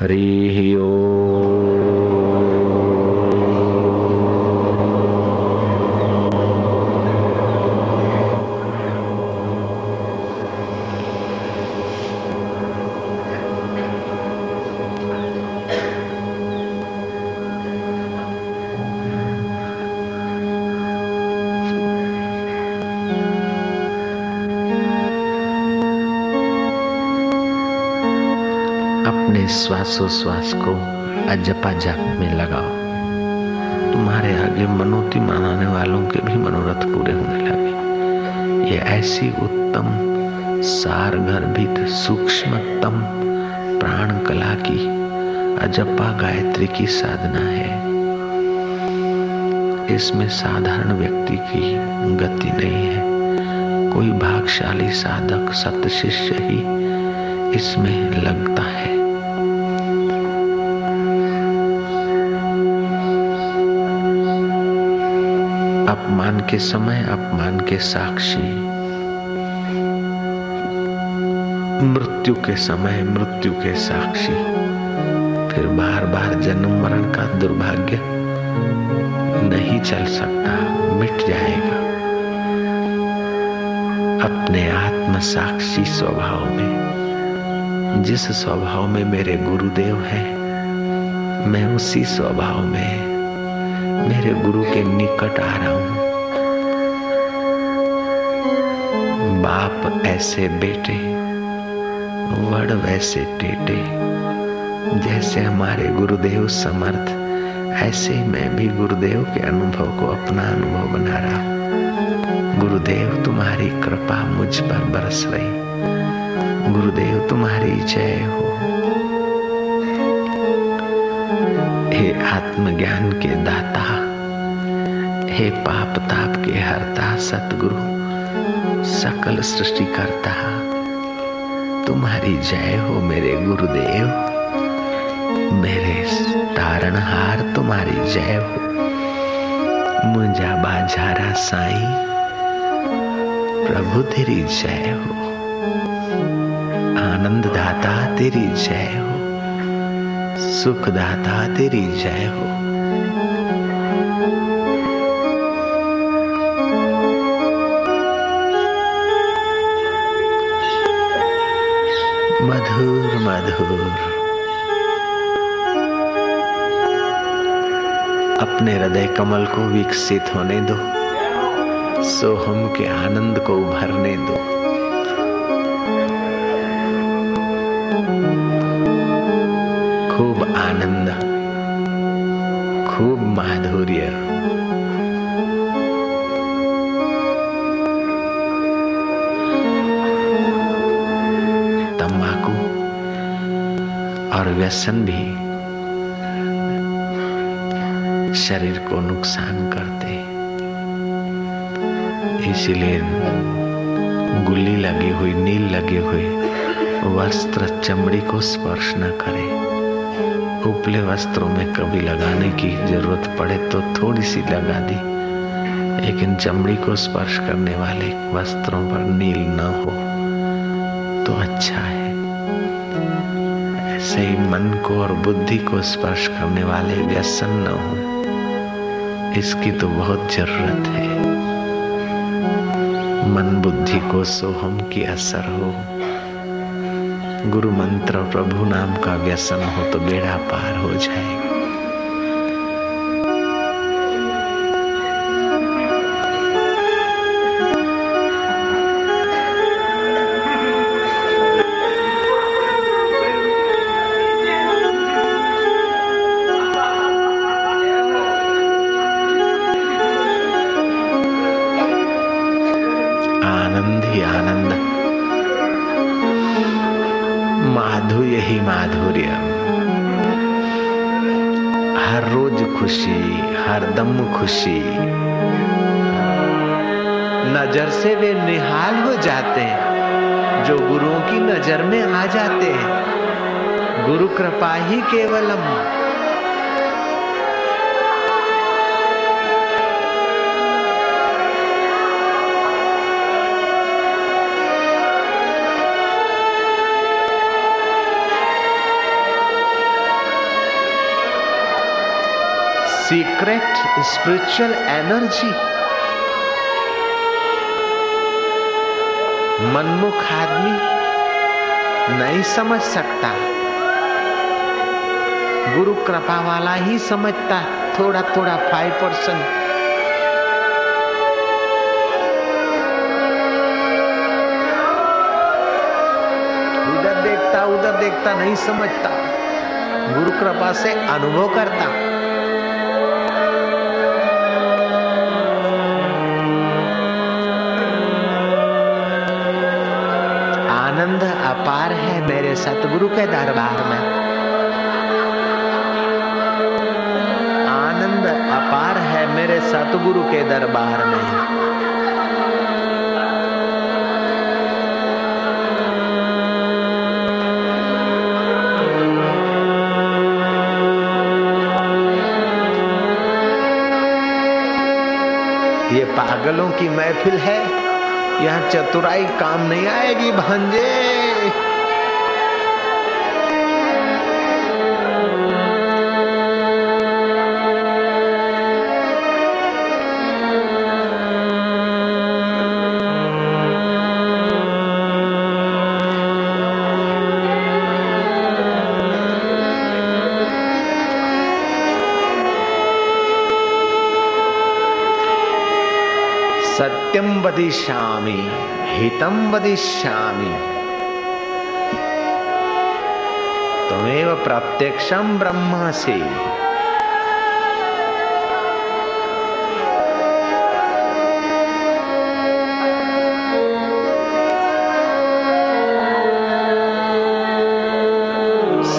हरि अपने श्वासोश्वास को अजपा जाप में लगाओ। तुम्हारे आगे मनोती मनाने वालों के भी मनोरथ पूरे होने लगे। ये ऐसी उत्तम सार गर्भित सूक्ष्मतम प्राण कला की अजपा गायत्री की साधना है। इसमें साधारण व्यक्ति की गति नहीं है। कोई भागशाली साधक सत शिष्य ही इसमें लगता है। अपमान के समय, अपमान के साक्षी। मृत्यु के समय, मृत्यु के साक्षी। फिर बार बार जन्म मरण का दुर्भाग्य नहीं चल सकता, मिट जाएगा। अपने आत्म साक्षी स्वभाव में, जिस स्वभाव में मेरे गुरुदेव हैं, मैं उसी स्वभाव में मेरे गुरु के निकट आ रहा हूँ। बाप ऐसे बेटे, वड़ वैसे टेटे, जैसे हमारे गुरुदेव समर्थ, ऐसे मैं भी गुरुदेव के अनुभव को अपना अनुभव बना रहा हूँ। गुरुदेव तुम्हारी कृपा मुझ पर बरस रही। गुरुदेव तुम्हारी जय हो। हे आत्मज्ञान के दाता, हे पाप ताप के हरता सतगुरु, सकल सृष्टि करता तुम्हारी जय हो मेरे गुरुदेव। मेरे तारणहार तुम्हारी जय हो। मुंजा बाजारा साई, प्रभु तेरी जय हो। आनंद दाता तेरी जय हो। सुखदाता तेरी जय हो। मधुर मधुर। अपने हृदय कमल को विकसित होने दो, सोहम के आनंद को उभरने दो। आनंद। खूब माधुर्य। तंबाकू और व्यसन भी शरीर को नुकसान करते। इसलिए गुल्ली लगी हुई, नील लगी हुई वस्त्र चमड़ी को स्पर्श न करे। उपले वस्त्रों में कभी लगाने की ज़रूरत पड़े तो थोड़ी सी लगा दी। लेकिन चमड़ी को स्पर्श करने वाले वस्त्रों पर नील न हो तो अच्छा है। ऐसे ही मन को और बुद्धि को स्पर्श करने वाले व्यसन न हो, इसकी तो बहुत ज़रूरत है। मन बुद्धि को सोहम की असर हो। गुरु मंत्र प्रभु नाम का व्यसन हो तो बेड़ा पार हो जाएगा। माधुर्य ही माधुर्य हर रोज खुशी, हर दम खुशी। नज़र से वे निहाल हो जाते हैं, जो गुरुओं की नज़र में आ जाते हैं। गुरु कृपा ही केवलम। सीक्रेट स्पिरिचुअल एनर्जी मनमुख आदमी नहीं समझ सकता। गुरु कृपा वाला ही समझता थोड़ा थोड़ा फाइव परसेंट उधर देखता उधर देखता नहीं समझता। गुरु कृपा से अनुभव करता। मेरे सतगुरु के दरबार में। आनंद अपार है मेरे सतगुरु के दरबार में। ये पागलों की महफिल है। यहाँ चतुराई काम नहीं आएगी, भांजे। वदिष्यामि हितम वदिष्यामि। त्वमेव प्रत्यक्षम ब्रह्मासि।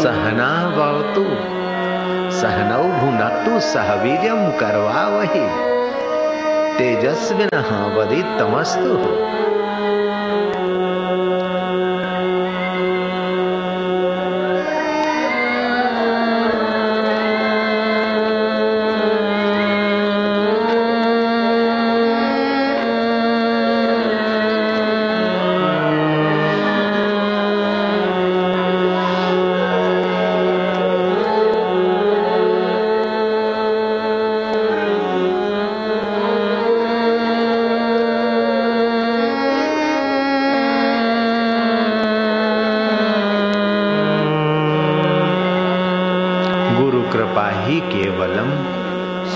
सहना भवतु सहनौ भुनक्तु सह वीर्यम करवा वही तेजस्विन वदि तमस्तु।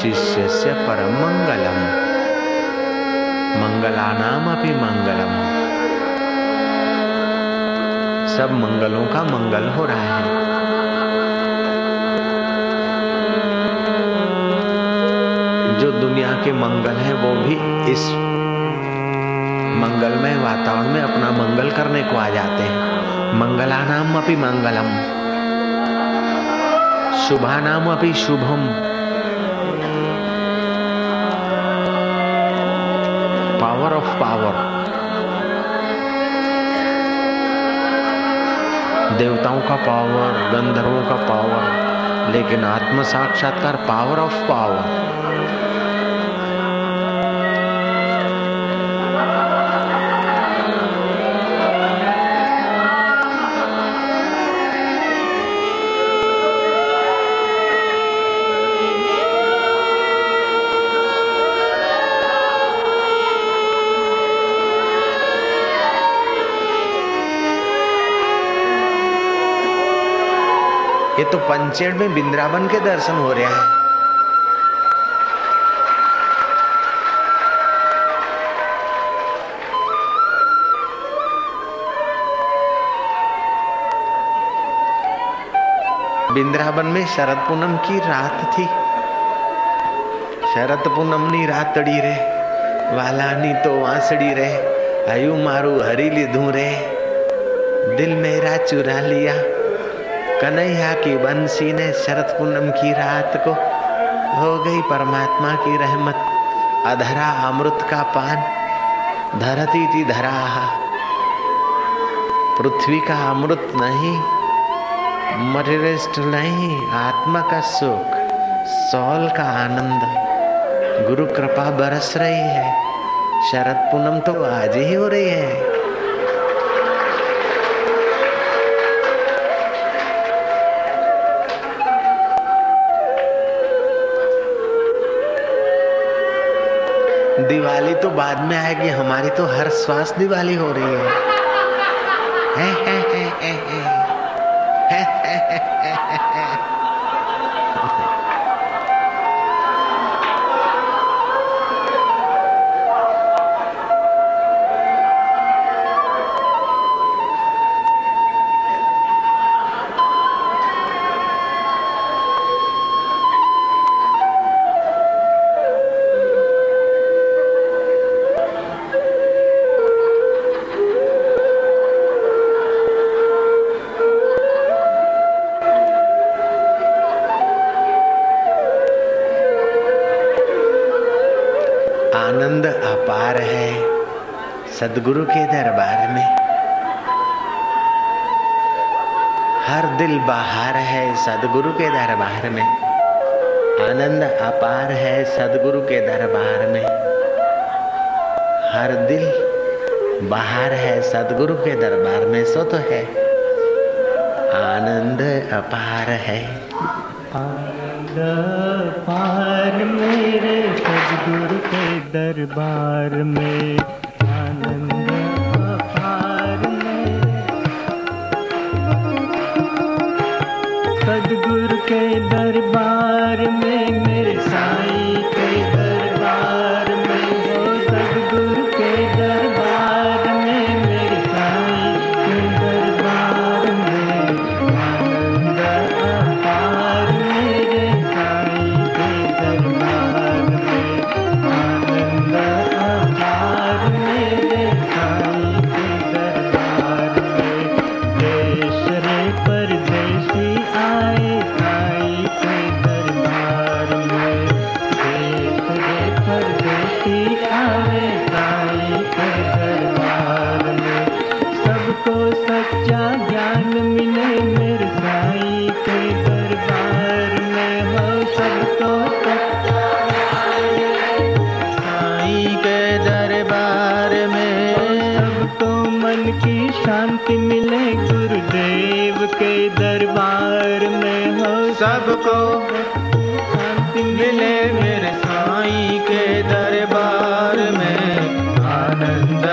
शिष्य से परम मंगलम मंगलानाम अपि मंगलम। सब मंगलों का मंगल हो रहा है। जो दुनिया के मंगल है, वो भी इस मंगलमय वातावरण में अपना मंगल करने को आ जाते हैं। मंगलानाम अपि मंगलम। शुभानाम अपि शुभम। पावर ऑफ़ पावर देवताओं का पावर गंधर्वों का पावर लेकिन आत्म साक्षात्कार पावर ऑफ़ पावर ये तो पंचेड़ में बिंद्रावन के दर्शन हो रहे हैं। बिंद्रावन में शरद पूनम की रात थी। शरद पूनम नी रातड़ी रे, वालानी तो वांसड़ी रे हयू मारू हरी लीधू रे। दिल मेरा चुरा लिया कन्हैया की बंसी ने शरद पूनम की रात को हो गई परमात्मा की रहमत, अधरा अमृत का पान, धरती थी धरा पृथ्वी का अमृत नहीं मटेरियलिस्ट नहीं, आत्मा का सुख सौल का आनंद। गुरु कृपा बरस रही है शरद पूनम तो आज ही हो रही है। तो बाद में आएगी हमारी तो हर श्वास दिवाली हो रही है, है। सदगुरु के दरबार में। हर दिल बाहर है सदगुरु के दरबार में। आनंद अपार है सदगुरु के दरबार में। हर दिल बाहर है सदगुरु के दरबार में, सो तो है। आनंद अपार है। आनंद पार मेरे सदगुरु के दरबार में। के दरबार में मेरे साईं मिले गुरुदेव के दरबार में हो। सबको शांति मिले। मेरे साईं के दरबार में। आनंद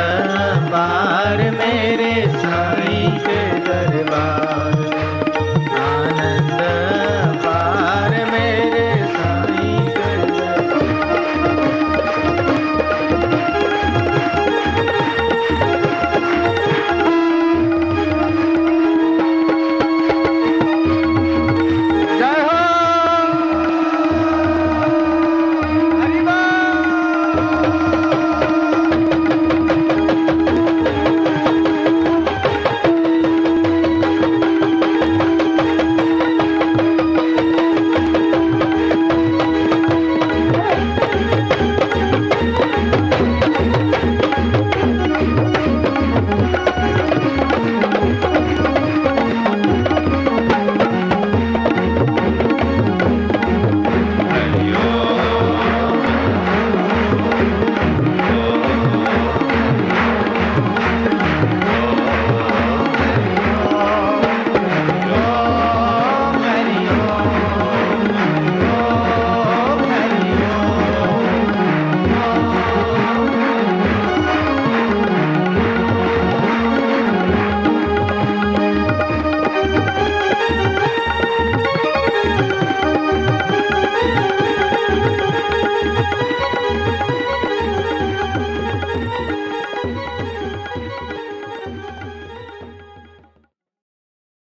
बार मेरे साईं के